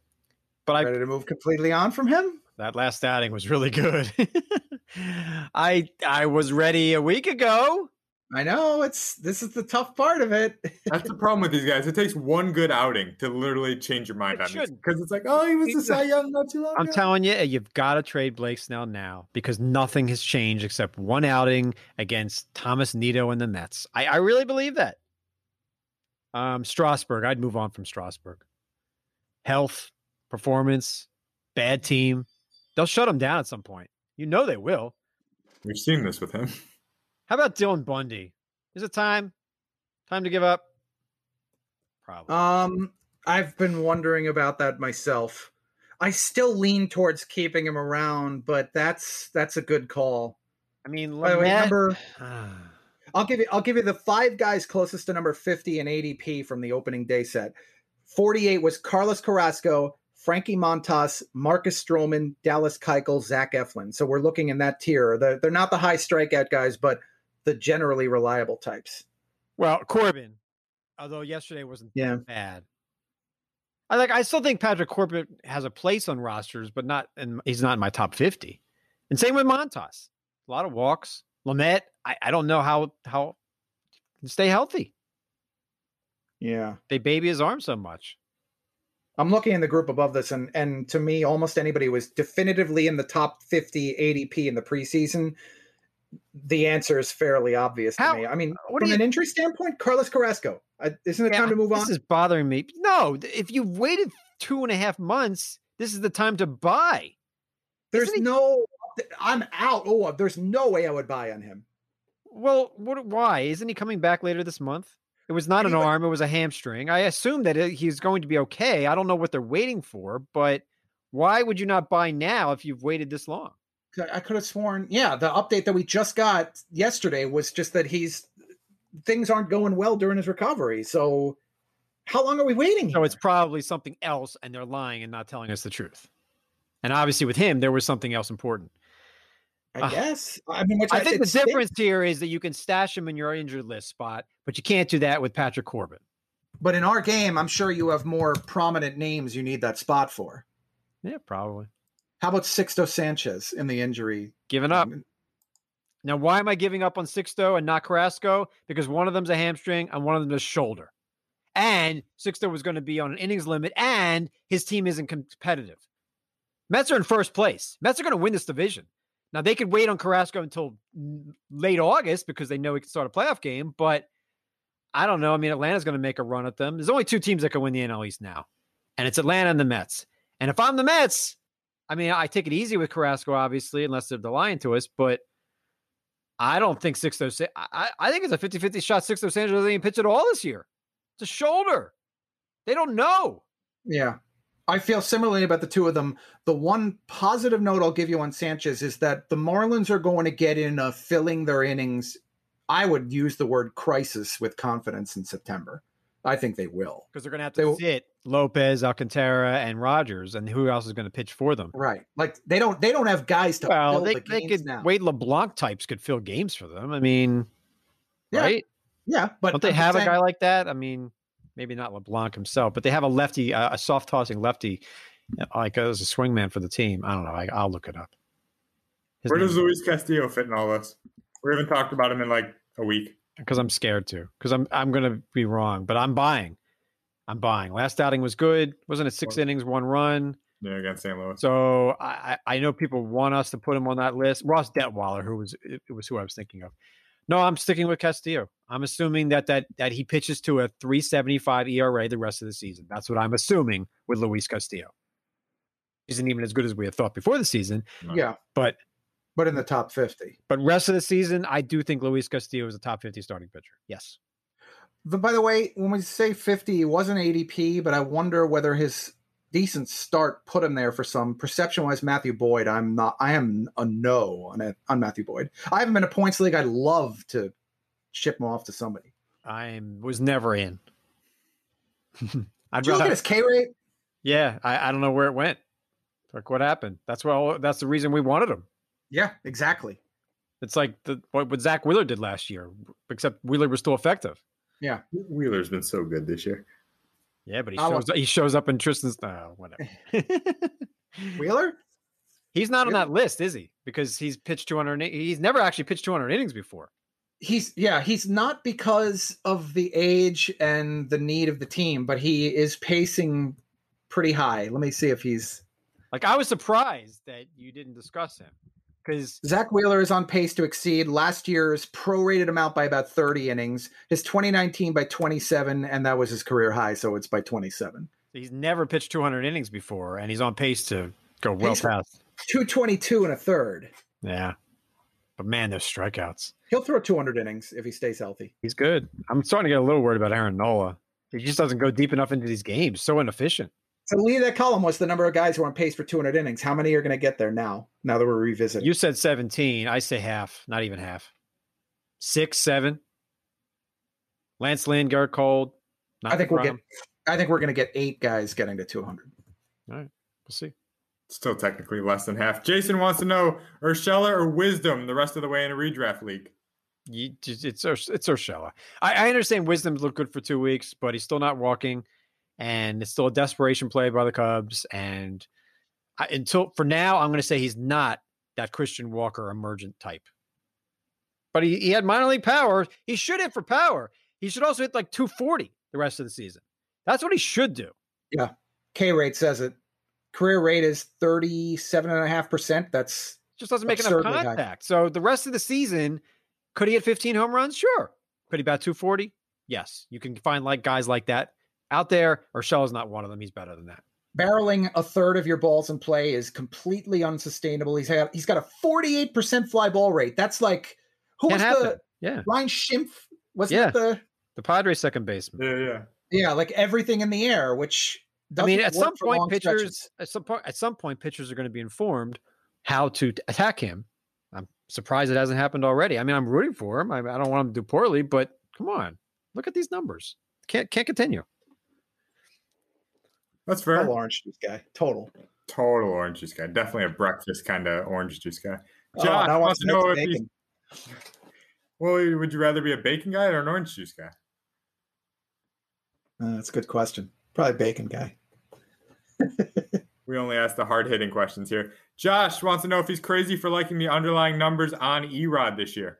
but I Ready to move completely on from him? that last outing was really good. I I was ready a week ago. I know it's this is the tough part of it. That's the problem with these guys. It takes one good outing to literally change your mind It on it. Because it's like, oh, he was the Cy Young not too long I'm ago. telling you, you've got to trade Blake Snell now because nothing has changed except one outing against Thomas Nido and the Mets. I, I really believe that. Um, Strasburg, I'd move on from Strasburg. Health, performance, bad team. They'll shut him down at some point. You know they will. We've seen this with him. How about Dylan Bundy? Is it time? Time to give up? Probably. Um, I've been wondering about that myself. I still lean towards keeping him around, but that's that's a good call. I mean, By the way, number I'll give you I'll give you the five guys closest to number 50 in ADP from the opening day set. 48 was Carlos Carrasco, Frankie Montas, Marcus Stroman, Dallas Keuchel, Zach Eflin. So we're looking in that tier. They're, they're not the high strikeout guys, but the generally reliable types. Well, Corbin, although yesterday wasn't Yeah. bad. I like. I still think Patrick Corbin has a place on rosters, but not. And he's not in my top fifty. And same with Montas. A lot of walks. Lamet. I, I don't know how how stay healthy. Yeah. They baby his arm so much. I'm looking in the group above this, and and to me, almost anybody was definitively in the top 50 ADP in the preseason. The answer is fairly obvious How- to me. I mean, from you- an injury standpoint, Carlos Carrasco. Isn't it Yeah, time to move on? This is bothering me. No, if you've waited two and a half months, this is the time to buy. There's he- no. I'm out. Oh, there's no way I would buy on him. Well, what? Why isn't he coming back later this month? It was not an arm; it was a hamstring. I assume that he's going to be okay. I don't know what they're waiting for, but why would you not buy now if you've waited this long? I could have sworn, yeah, the update that we just got yesterday was just that he's things aren't going well during his recovery. So, how long are we waiting? So it's probably something else, and they're lying and not telling us the truth. And obviously, with him, there was something else important. I uh, guess. I mean, which I think the stinks. difference here is that you can stash him in your injured list spot, but you can't do that with Patrick Corbin. But in our game, I'm sure you have more prominent names you need that spot for. Yeah, probably How about Sixto Sanchez in the injury? giving up. Now, why am I giving up on Sixto and not Carrasco? Because one of them's a hamstring and one of them's a shoulder. And Sixto was going to be on an innings limit, and his team isn't competitive. Mets are in first place. Mets are going to win this division. Now, they could wait on Carrasco until late August because they know he can start a playoff game, but I don't know. I mean, Atlanta's going to make a run at them. There's only two teams that can win the NL East now, and it's Atlanta and the Mets. And if I'm the Mets, I mean, I take it easy with Carrasco, obviously, unless they're lying to us, but I don't think Sixto. Sa- I, I think it's a 50 50 shot. Sixto Sanchez doesn't even pitch at all this year. It's a shoulder. They don't know. Yeah. I feel similarly about the two of them. The one positive note I'll give you on Sanchez is that the Marlins are going to get in a filling their innings. I would use the word crisis with confidence in September. I think they will. because they're going to have They to will- sit Lopez, Alcantara, and Rogers, and who else is going to pitch for them? Right. Like they don't they don't have guys to Well, fill they, the they games could now. Wade LeBlanc types could fill games for them. I mean, Yeah, right? Yeah, but Don't they I'm have a guy like that? I mean, maybe not LeBlanc himself, but they have a lefty, a soft tossing lefty, like as a swingman for the team. I don't know. I, I'll look it up. His Where does Luis Castillo fit in all this? We haven't talked about him in like a week. because I'm scared to. Because I'm I'm going to be wrong, but I'm buying. I'm buying. Last outing was good. Wasn't it six innings, one run? Yeah, against St. Louis. So I I I know people want us to put him on that list. Ross Detwiler, who was it was who I was thinking of. No, I'm sticking with Castillo. I'm assuming that that that he pitches to a 3.75 ERA the rest of the season. That's what I'm assuming with Luis Castillo. Isn't even as good as we had thought before the season, Yeah, but but in the top 50. but rest of the season, I do think Luis Castillo is a top 50 starting pitcher. Yes. But by the way, when we say 50, he wasn't ADP, but I wonder whether his decent start put him there for some perception wise. Matthew Boyd, I'm not, I am a no on it, on Matthew Boyd. I haven't been a points league. I'd love to ship him off to somebody. I was never in. I'd Did you look at his K rate? Yeah, I, I don't know where it went. Like what happened? That's what. That's the reason we wanted him. Yeah, exactly. It's like the what, what Zack Wheeler did last year, except Wheeler was still effective. Yeah, Wheeler's been so good this year. Yeah, but he shows he shows up in Tristan's. Oh, whatever. Wheeler? He's not on that list, is he? Because he's pitched 200. He's never actually pitched 200 innings before. He's yeah, he's not because of the age and the need of the team, but he is pacing pretty high. Let me see if he's like I was surprised that you didn't discuss him because Zack Wheeler is on pace to exceed last year's prorated amount by about 30 innings, his 2019 by 27, and that was his career high, so it's by 27. He's never pitched 200 innings before, and he's on pace to go well pace past 222 and a third. Yeah, but man, those strikeouts. He'll throw 200 innings if he stays healthy. He's good. I'm starting to get a little worried about Aaron Nola. He just doesn't go deep enough into these games. So inefficient. So lead that column was the number of guys who are on pace for 200 innings. How many are going to get there now? Now that we're revisiting, you said 17. I say half, not even half. Six, seven. Lance Lynn, Gerrit Cole. I think we'll get. I think we're going to get eight guys getting to 200. All right, we'll see. Still technically less than half. Jason wants to know Urshela or Wisdom the rest of the way in a redraft league. You, it's it's Urshela. I, I understand Wisdom's looked good for two weeks, but he's still not walking and it's still a desperation play by the Cubs. And I, until for now, I'm going to say he's not that Christian Walker emergent type. But he, he had minor league power. He should hit for power. He should also hit like 240 the rest of the season. That's what he should do. Yeah. K rate says it. Career rate is 37.5%. That's just doesn't make enough contact. High. So the rest of the season, could he hit 15 home runs? Sure. Could he bat 240? Yes. You can find like guys like that out there. Urshela's not one of them. He's better than that. Barreling a third of your balls in play is completely unsustainable. He's had, he's got a 48% fly ball rate. That's like who Can't was happen. the yeah Ryan Schimpf? Was yeah. the the Padres second baseman? Yeah, yeah, yeah. Like everything in the air, which I mean, at some point, pitchers stretches. at some point at some point pitchers are going to be informed how to attack him. I'm surprised it hasn't happened already. I mean, I'm rooting for him. I, I don't want him to do poorly, but come on, look at these numbers. Can't can't continue. That's fair. Total orange juice guy. Total. Total orange juice guy. Definitely a breakfast kind of orange juice guy. Josh oh, wants to know if he's. Well, would you rather be a bacon guy or an orange juice guy? Uh, that's a good question. Probably bacon guy. we only ask the hard hitting questions here. Josh wants to know if he's crazy for liking the underlying numbers on Erod this year.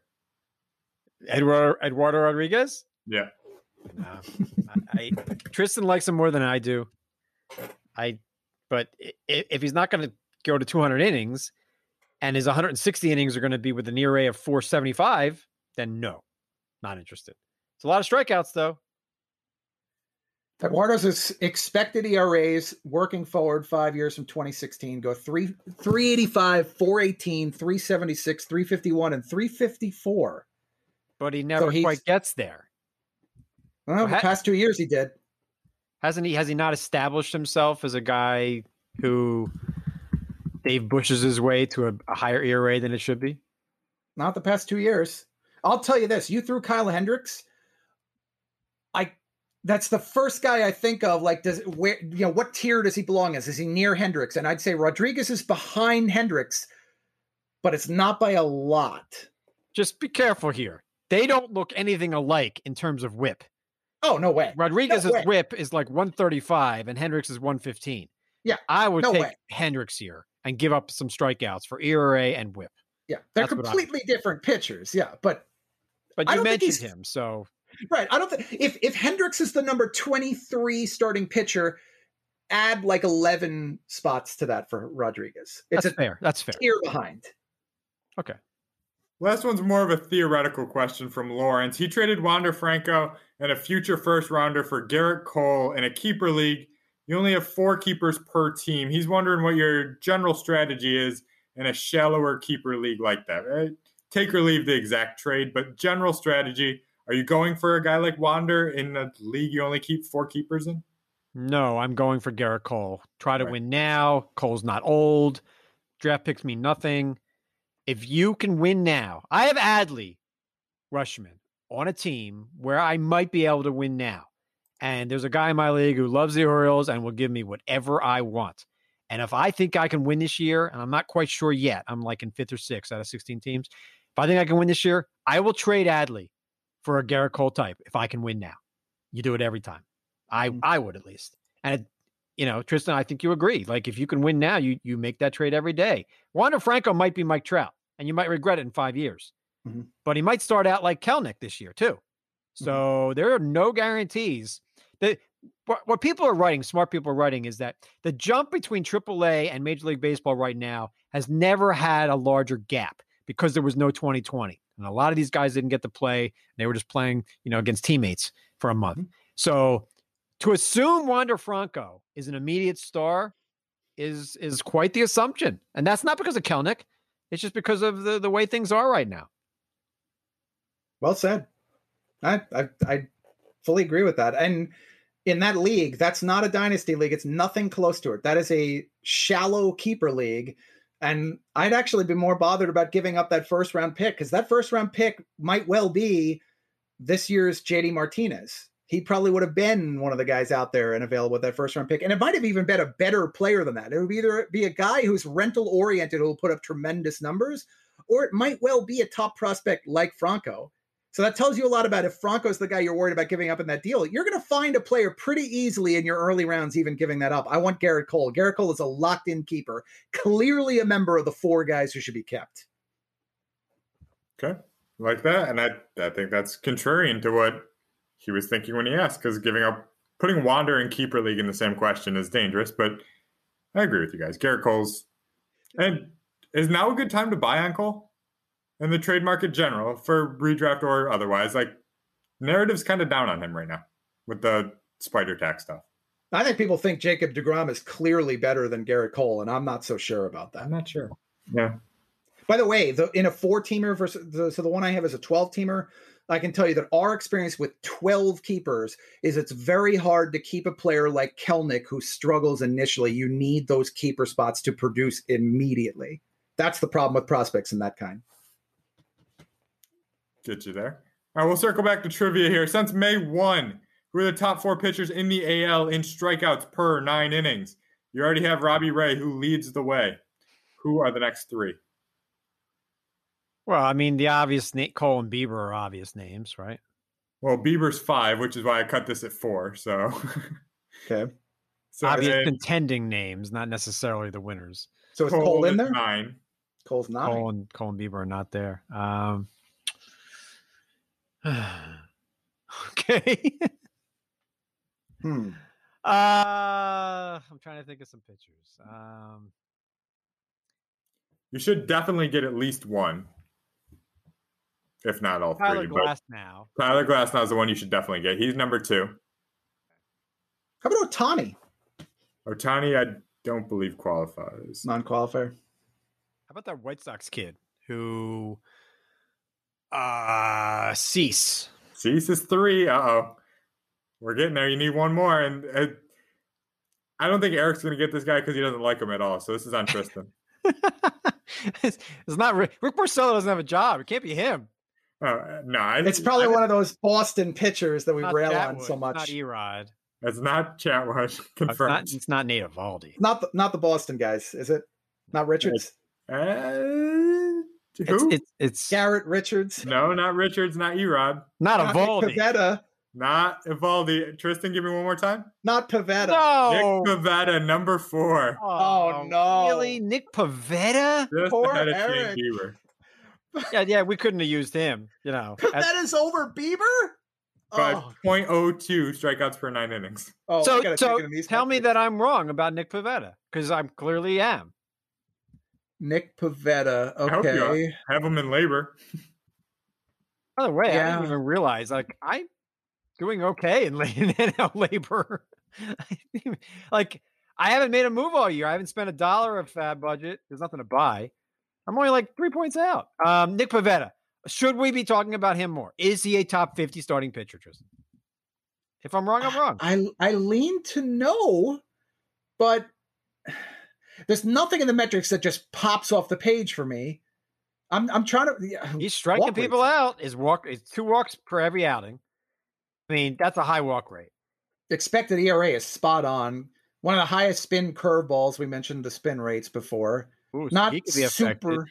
Eduardo, Eduardo Rodriguez? Yeah. No, I, I, Tristan likes him more than I do. I, but if he's not going to go to 200 innings, and his 160 innings are going to be with an ERA of 475, then no, not interested. It's a lot of strikeouts though. Eduardo's expected ERAs working forward five years from 2016 go three 385, 418, 376, 351, and 354. But he never so quite gets there. Well, the past two years he did. Hasn't he? Has he not established himself as a guy who Dave Bushes his way to a, a higher ERA than it should be? Not the past two years. I'll tell you this: you threw Kyle Hendricks. I that's the first guy I think of. Like, does where you know what tier does he belong as? Is he near Hendricks? And I'd say Rodriguez is behind Hendricks, but it's not by a lot. Just be careful here. They don't look anything alike in terms of whip. Oh no way. Rodriguez's no way. whip is like 135 and Hendricks is 115. Yeah. I would no take way. Hendricks here and give up some strikeouts for ERA and whip. Yeah. They're That's completely different pitchers. Yeah. But but you mentioned him, so Right. I don't think if if Hendricks is the number 23 starting pitcher, add like 11 spots to that for Rodriguez. It's That's fair. That's fair. Tier behind. Okay. Last one's more of a theoretical question from Lawrence. He traded Wander Franco and a future first rounder for Gerrit Cole in a keeper league. You only have four keepers per team. He's wondering what your general strategy is in a shallower keeper league like that. Right? Take or leave the exact trade, but general strategy. Are you going for a guy like Wander in a league you only keep four keepers in? No, I'm going for Gerrit Cole. Try to right. win now. Cole's not old. Draft picks mean nothing if you can win now, I have Adley, Rutschman. on a team where I might be able to win now. And there's a guy in my league who loves the Orioles and will give me whatever I want. And if I think I can win this year, and I'm not quite sure yet, I'm like in fifth or sixth out of 16 teams. If I think I can win this year, I will trade Adley for a Gerrit Cole type if I can win now. You do it every time. I Mm. I would at least. And you know, Tristan, I think you agree. Like if you can win now, you you make that trade every day. Wander Franco might be Mike Trout, and you might regret it in five years. Mhm. But he might start out like Kelenic this year too. So there are no guarantees. That what, what people are writing, smart people are writing, is that the jump between AAA and Major League Baseball right now has never had a larger gap because there was no 2020, and a lot of these guys didn't get to play. They were just playing, you know, against teammates for a month. So to assume Wander Franco is an immediate star is is quite the assumption, and that's not because of Kelenic. It's just because of the the way things are right now. Well said. I, I I fully agree with that. And in that league, that's not a dynasty league. It's nothing close to it. That is a shallow keeper league. And I'd actually be more bothered about giving up that first round pick because that first round pick might well be this year's JD Martinez. He probably would have been one of the guys out there and available with that first round pick. And it might have even been a better player than that. It would either be a guy who's rental oriented who will put up tremendous numbers, or it might well be a top prospect like Franco. So that tells you a lot about if Franco's the guy you're worried about giving up in that deal. You're going to find a player pretty easily in your early rounds, even giving that up. I want Gerrit Cole. Gerrit Cole is a locked in keeper, clearly a member of the four guys who should be kept. Okay, like that, and I I think that's contrarian to what he was thinking when he asked. Because giving up, putting Wander and keeper league in the same question is dangerous. But I agree with you guys. Gerrit Cole's, and is now a good time to buy on Cole in the trade market general for redraft or otherwise. Like narrative's kind of down on him right now with the Spider Tack stuff. I think people think Jacob DeGrom is clearly better than Gerrit Cole, and I'm not so sure about that. I'm not sure. Yeah. By the way, the, in a four teamer versus the, so the one I have is a 12 teamer. I can tell you that our experience with 12 keepers is it's very hard to keep a player like Kelenic who struggles initially. You need those keeper spots to produce immediately. That's the problem with prospects in that kind. Get you there. All right, we'll circle back to trivia here. Since May 1, who are the top four pitchers in the AL in strikeouts per nine innings? You already have Robbie Ray, who leads the way. Who are the next three? Well, I mean, the obvious na- Cole and Bieber are obvious names, right? Well, Bieber's five, which is why I cut this at four. So, Okay. so obvious then contending names, not necessarily the winners. So is Cole, in there? Nine. Cole's not. Cole and Cole and Bieber are not there. Um, okay. Hmm. uh, I'm trying to think of some pictures. Um, You should definitely get at least one, if not all Tyler three. But Glasnow. Tyler Glasnow is the one you should definitely get. He's number two. How about Ohtani? Ohtani, I don't believe qualifies. Non qualifier. How about that White Sox kid who uh Cease? Cease is three. Uh oh. We're getting there. You need one more. And uh, I don't think Eric's going to get this guy because he doesn't like him at all. So this is on Tristan. it's, it's not Rick, Rick Porcello doesn't have a job. It can't be him. Uh, no, I, It's probably I, one of those Boston pitchers that we rail Chatwood, on so it's much. Not Erod. It's not Chatwood. It's Confirmed. not, it's not Nate Eovaldi. Not the, not the Boston guys, is it? Not Richards. Uh, It's, who? it's, it's Garrett Richards. no, not Richards. Not Erod. not Not Nick Eovaldi. Pivetta. Not Eovaldi. Tristan, give me one more time. Not Pivetta. No. Nick Pivetta, number four. Oh, no. Really? Nick Pivetta? Just Poor ahead of Shane Eric. Bieber. Yeah, yeah, we couldn't have used him, you know. as- Pivetta's over Bieber? Oh. But Oh, 0.02 strikeouts per nine innings. oh so so in these tell me that I'm wrong about Nick Pivetta because I clearly am. Nick Pivetta. I hope you. Okay. Have him in LABR. By the way, I didn't even realize like I'm doing okay in, in LABR. like I haven't made a move all year. I haven't spent a dollar of FAAB budget. There's nothing to buy. I'm only like three points out. Um, Nick Pivetta. Should we be talking about him more? Is he a top 50 starting pitcher, Tristan? If I'm wrong, I'm wrong. I I lean to no, but there's nothing in the metrics that just pops off the page for me. I'm I'm trying to. Yeah, He's striking people rates. out. Is walk is two walks per every outing. I mean, that's a high walk rate. Expected ERA is spot on. One of the highest spin curveballs. We mentioned the spin rates before. Ooh, so Not he could be affected. super.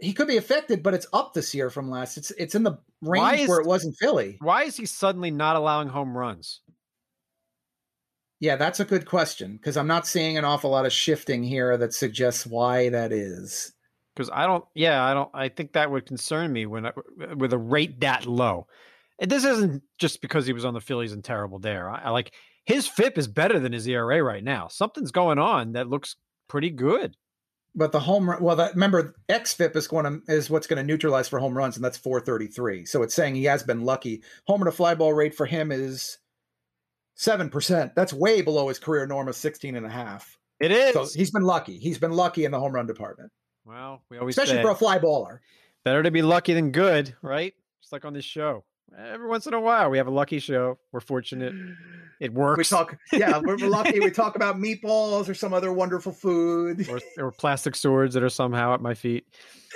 He could be affected, but it's up this year from last. It's it's in the range is- where it was in Philly. Why is he suddenly not allowing home runs? Yeah, that's a good question because I'm not seeing an awful lot of shifting here that suggests why that is. Because I don't. Yeah, I don't. I think that would concern me when I, with a rate that low. And this isn't just because he was on the Phillies and terrible there. I, I like his FIP is better than his ERA right now. Something's going on that looks pretty good. But the home run, well, that remember xFIP is going to is what's going to neutralize for home runs, and that's 433. So it's saying he has been lucky. Homer to fly ball rate for him is seven percent. That's way below his career norm of 16 and a half. It is. So he's been lucky. He's been lucky in the home run department, well, we always especially for a fly baller. better to be lucky than good, right? Just like on this show. Every once in a while, we have a lucky show. We're fortunate. It works. We talk, yeah, we're lucky. We talk about meatballs or some other wonderful food. or, or plastic swords that are somehow at my feet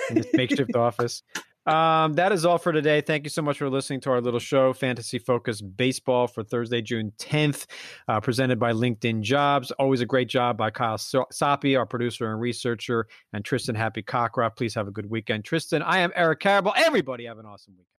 in this makeshift office. Um, that is all for today. Thank you so much for listening to our little show, Fantasy Focus Baseball, for Thursday, June 10th, uh, presented by LinkedIn Jobs. Always a great job by Kyle So- Soppe, our producer and researcher, and Tristan Happy Cockcroft. Please have a good weekend. Tristan, I am Eric Karabell. Everybody have an awesome weekend.